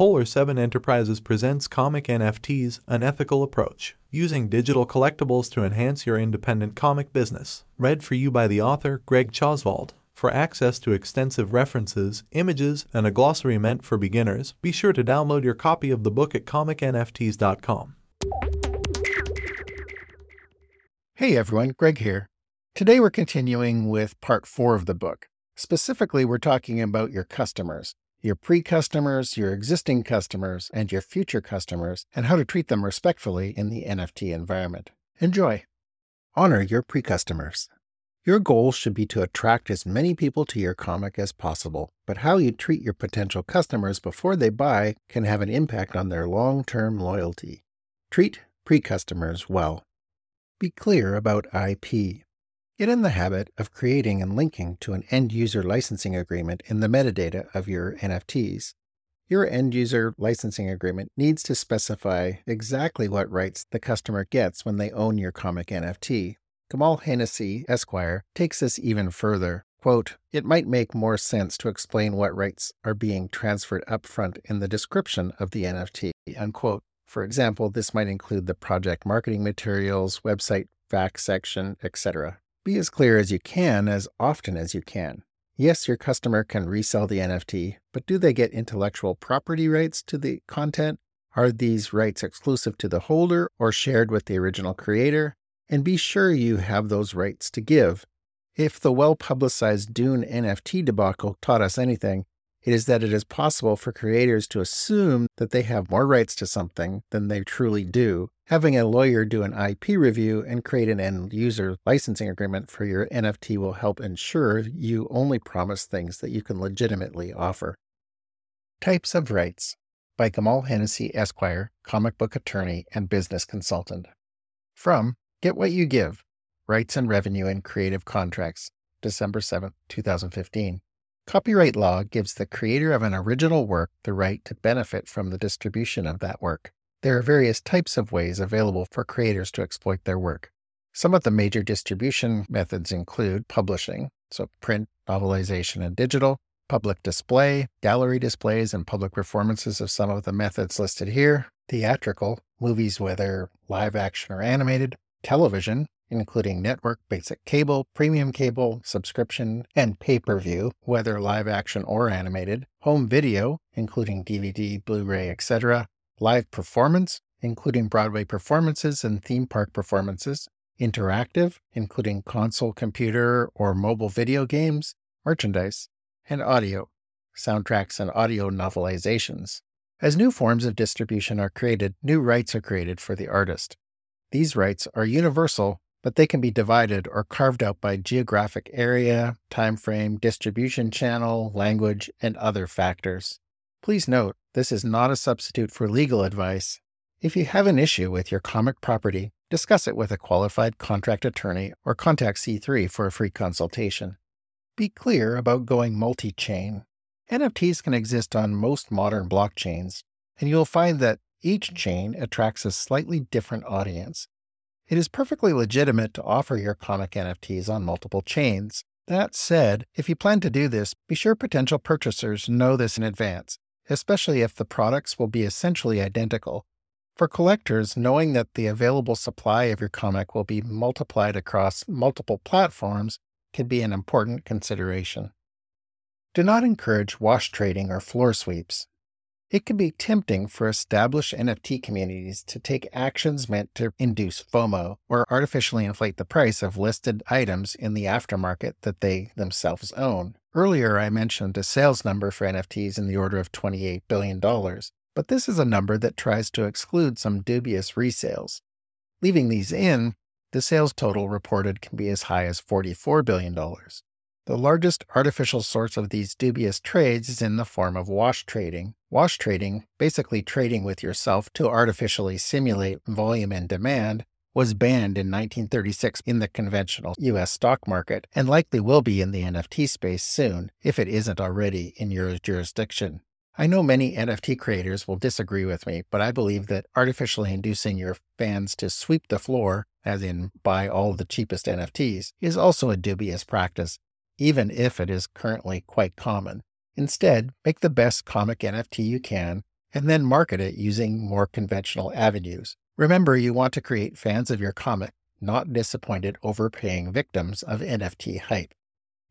Polar 7 Enterprises presents Comic NFTs An Ethical Approach, using digital collectibles to enhance your independent comic business. Read for you by the author Greg Tjosvold. For access to extensive references, images, and a glossary meant for beginners, be sure to download your copy of the book at comicnfts.com. Hey everyone, Greg here. Today we're continuing with part four of the book. Specifically, we're talking about your customers, your pre customers, your existing customers, and your future customers, and how to treat them respectfully in the NFT environment. Enjoy. Honor your pre customers. Your goal should be to attract as many people to your comic as possible, but how you treat your potential customers before they buy can have an impact on their long term loyalty. Treat pre customers well. Be clear about IP. Get in the habit of creating and linking to an end user licensing agreement in the metadata of your NFTs. Your end user licensing agreement needs to specify exactly what rights the customer gets when they own your comic NFT. Kamal Hennessy, Esquire, takes this even further. Quote, it might make more sense to explain what rights are being transferred upfront in the description of the NFT. Unquote. For example, this might include the project marketing materials, website facts section, etc. Be as clear as you can as often as you can. Yes, your customer can resell the NFT, but do they get intellectual property rights to the content? Are these rights exclusive to the holder or shared with the original creator? And be sure you have those rights to give. If the well publicized Dune NFT debacle taught us anything, it is that it is possible for creators to assume that they have more rights to something than they truly do. Having a lawyer do an IP review and create an end user licensing agreement for your NFT will help ensure you only promise things that you can legitimately offer. Types of Rights by Kamal Hennessy Esquire, comic book attorney and business consultant. From Get What You Give Rights and Revenue in Creative Contracts, December 7, 2015. Copyright law gives the creator of an original work the right to benefit from the distribution of that work. There are various types of ways available for creators to exploit their work. Some of the major distribution methods include publishing, so print, novelization, and digital, public display, gallery displays, and public performances of some of the methods listed here, theatrical, movies whether live action or animated, television, including network, basic cable, premium cable, subscription, and pay per view, whether live action or animated, home video, including DVD, Blu ray, etc., live performance, including Broadway performances and theme park performances, interactive, including console, computer, or mobile video games, merchandise, and audio, soundtracks and audio novelizations. As new forms of distribution are created, new rights are created for the artist. These rights are universal but they can be divided or carved out by geographic area, time frame, distribution channel, language, and other factors. Please note, this is not a substitute for legal advice. If you have an issue with your comic property, discuss it with a qualified contract attorney or contact C3 for a free consultation. Be clear about going multi chain. NFTs can exist on most modern blockchains, and you'll find that each chain attracts a slightly different audience. It is perfectly legitimate to offer your comic NFTs on multiple chains. That said, if you plan to do this, be sure potential purchasers know this in advance, especially if the products will be essentially identical. For collectors, knowing that the available supply of your comic will be multiplied across multiple platforms can be an important consideration. Do not encourage wash trading or floor sweeps. It can be tempting for established NFT communities to take actions meant to induce FOMO or artificially inflate the price of listed items in the aftermarket that they themselves own. Earlier, I mentioned a sales number for NFTs in the order of $28 billion, but this is a number that tries to exclude some dubious resales. Leaving these in, the sales total reported can be as high as $44 billion. The largest artificial source of these dubious trades is in the form of wash trading. Wash trading, basically trading with yourself to artificially simulate volume and demand, was banned in 1936 in the conventional US stock market and likely will be in the NFT space soon, if it isn't already in your jurisdiction. I know many NFT creators will disagree with me, but I believe that artificially inducing your fans to sweep the floor, as in buy all the cheapest NFTs, is also a dubious practice even if it is currently quite common. Instead, make the best comic NFT you can and then market it using more conventional avenues. Remember, you want to create fans of your comic, not disappointed, overpaying victims of NFT hype.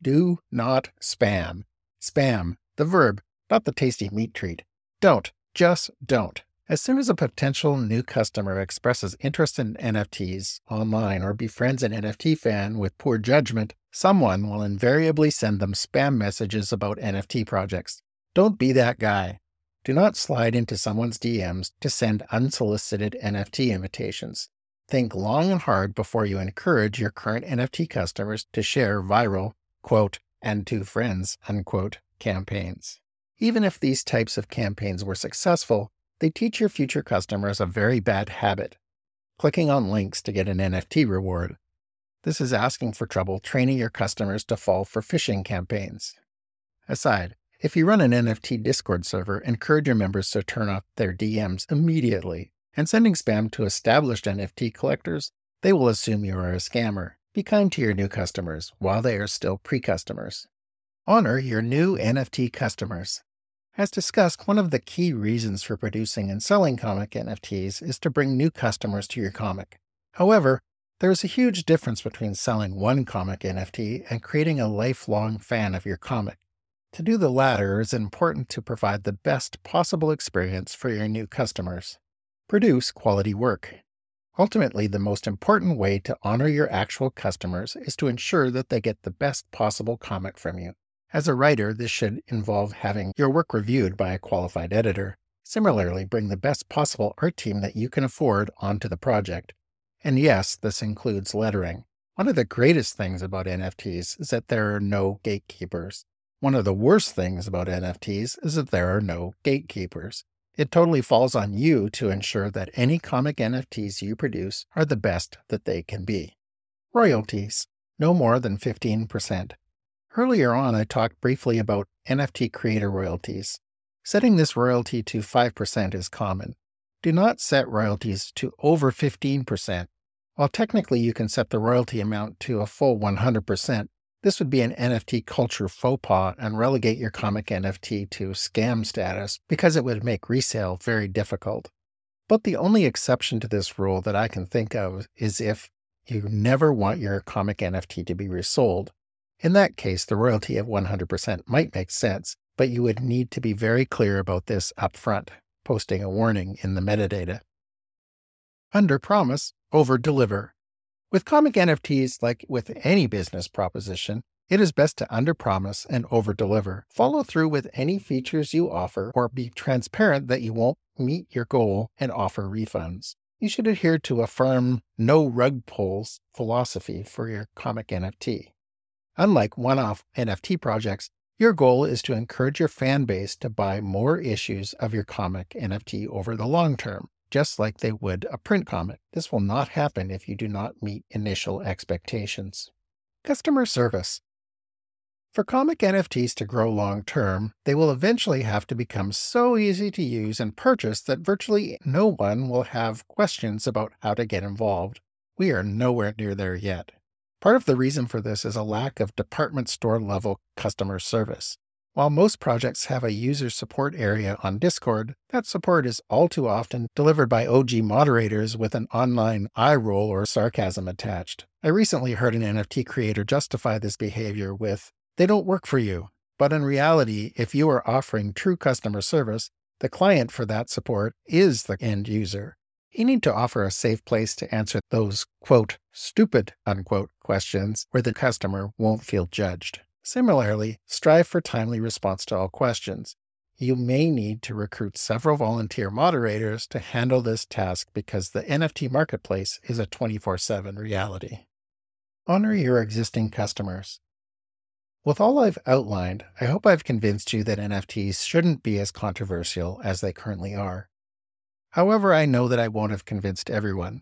Do not spam. Spam, the verb, not the tasty meat treat. Don't. Just don't. As soon as a potential new customer expresses interest in NFTs online or befriends an NFT fan with poor judgment, someone will invariably send them spam messages about NFT projects. Don't be that guy. Do not slide into someone's DMs to send unsolicited NFT invitations. Think long and hard before you encourage your current NFT customers to share viral, quote, and to friends, unquote, campaigns. Even if these types of campaigns were successful, they teach your future customers a very bad habit clicking on links to get an NFT reward. This is asking for trouble training your customers to fall for phishing campaigns. Aside, if you run an NFT Discord server, encourage your members to turn off their DMs immediately. And sending spam to established NFT collectors, they will assume you are a scammer. Be kind to your new customers while they are still pre customers. Honor your new NFT customers. As discussed, one of the key reasons for producing and selling comic NFTs is to bring new customers to your comic. However, there is a huge difference between selling one comic NFT and creating a lifelong fan of your comic. To do the latter is important to provide the best possible experience for your new customers. Produce quality work. Ultimately, the most important way to honor your actual customers is to ensure that they get the best possible comic from you. As a writer, this should involve having your work reviewed by a qualified editor. Similarly, bring the best possible art team that you can afford onto the project. And yes, this includes lettering. One of the greatest things about NFTs is that there are no gatekeepers. One of the worst things about NFTs is that there are no gatekeepers. It totally falls on you to ensure that any comic NFTs you produce are the best that they can be. Royalties, no more than 15%. Earlier on, I talked briefly about NFT creator royalties. Setting this royalty to 5% is common. Do not set royalties to over 15%. While technically you can set the royalty amount to a full 100%, this would be an NFT culture faux pas and relegate your comic NFT to scam status because it would make resale very difficult. But the only exception to this rule that I can think of is if you never want your comic NFT to be resold, in that case, the royalty of 100% might make sense, but you would need to be very clear about this upfront, posting a warning in the metadata. Under promise, over deliver. With comic NFTs, like with any business proposition, it is best to under promise and over deliver. Follow through with any features you offer or be transparent that you won't meet your goal and offer refunds. You should adhere to a firm no rug pulls philosophy for your comic NFT. Unlike one off NFT projects, your goal is to encourage your fan base to buy more issues of your comic NFT over the long term, just like they would a print comic. This will not happen if you do not meet initial expectations. Customer service. For comic NFTs to grow long term, they will eventually have to become so easy to use and purchase that virtually no one will have questions about how to get involved. We are nowhere near there yet. Part of the reason for this is a lack of department store level customer service. While most projects have a user support area on Discord, that support is all too often delivered by OG moderators with an online eye roll or sarcasm attached. I recently heard an NFT creator justify this behavior with, they don't work for you. But in reality, if you are offering true customer service, the client for that support is the end user. You need to offer a safe place to answer those, quote, stupid, unquote, questions where the customer won't feel judged. Similarly, strive for timely response to all questions. You may need to recruit several volunteer moderators to handle this task because the NFT marketplace is a 24 7 reality. Honor your existing customers. With all I've outlined, I hope I've convinced you that NFTs shouldn't be as controversial as they currently are. However, I know that I won't have convinced everyone.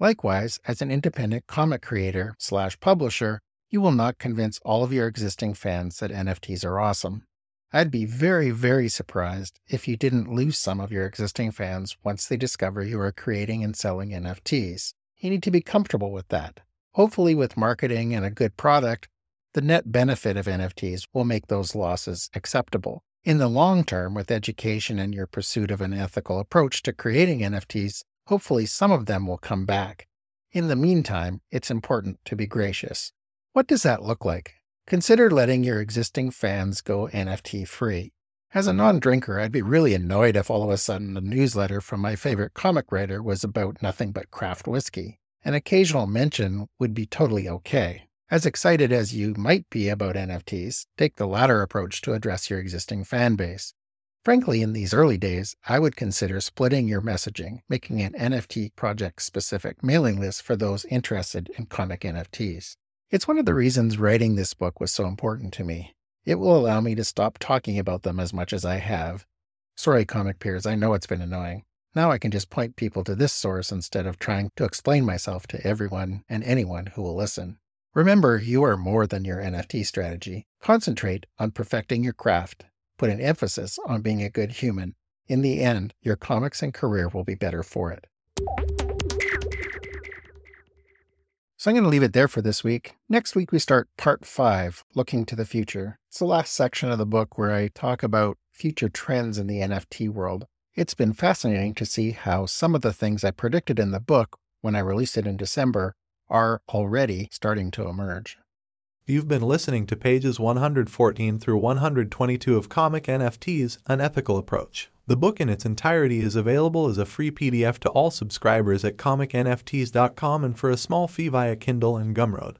Likewise, as an independent comic creator slash publisher, you will not convince all of your existing fans that NFTs are awesome. I'd be very, very surprised if you didn't lose some of your existing fans once they discover you are creating and selling NFTs. You need to be comfortable with that. Hopefully, with marketing and a good product, the net benefit of NFTs will make those losses acceptable. In the long term, with education and your pursuit of an ethical approach to creating NFTs, hopefully some of them will come back. In the meantime, it's important to be gracious. What does that look like? Consider letting your existing fans go NFT free. As a non drinker, I'd be really annoyed if all of a sudden the newsletter from my favorite comic writer was about nothing but craft whiskey. An occasional mention would be totally okay. As excited as you might be about NFTs, take the latter approach to address your existing fan base. Frankly, in these early days, I would consider splitting your messaging, making an NFT project specific mailing list for those interested in comic NFTs. It's one of the reasons writing this book was so important to me. It will allow me to stop talking about them as much as I have. Sorry, comic peers, I know it's been annoying. Now I can just point people to this source instead of trying to explain myself to everyone and anyone who will listen. Remember, you are more than your NFT strategy. Concentrate on perfecting your craft. Put an emphasis on being a good human. In the end, your comics and career will be better for it. So I'm going to leave it there for this week. Next week, we start part five, looking to the future. It's the last section of the book where I talk about future trends in the NFT world. It's been fascinating to see how some of the things I predicted in the book when I released it in December are already starting to emerge. You've been listening to pages 114 through 122 of Comic NFTs An Ethical Approach. The book in its entirety is available as a free PDF to all subscribers at comicnfts.com and for a small fee via Kindle and Gumroad.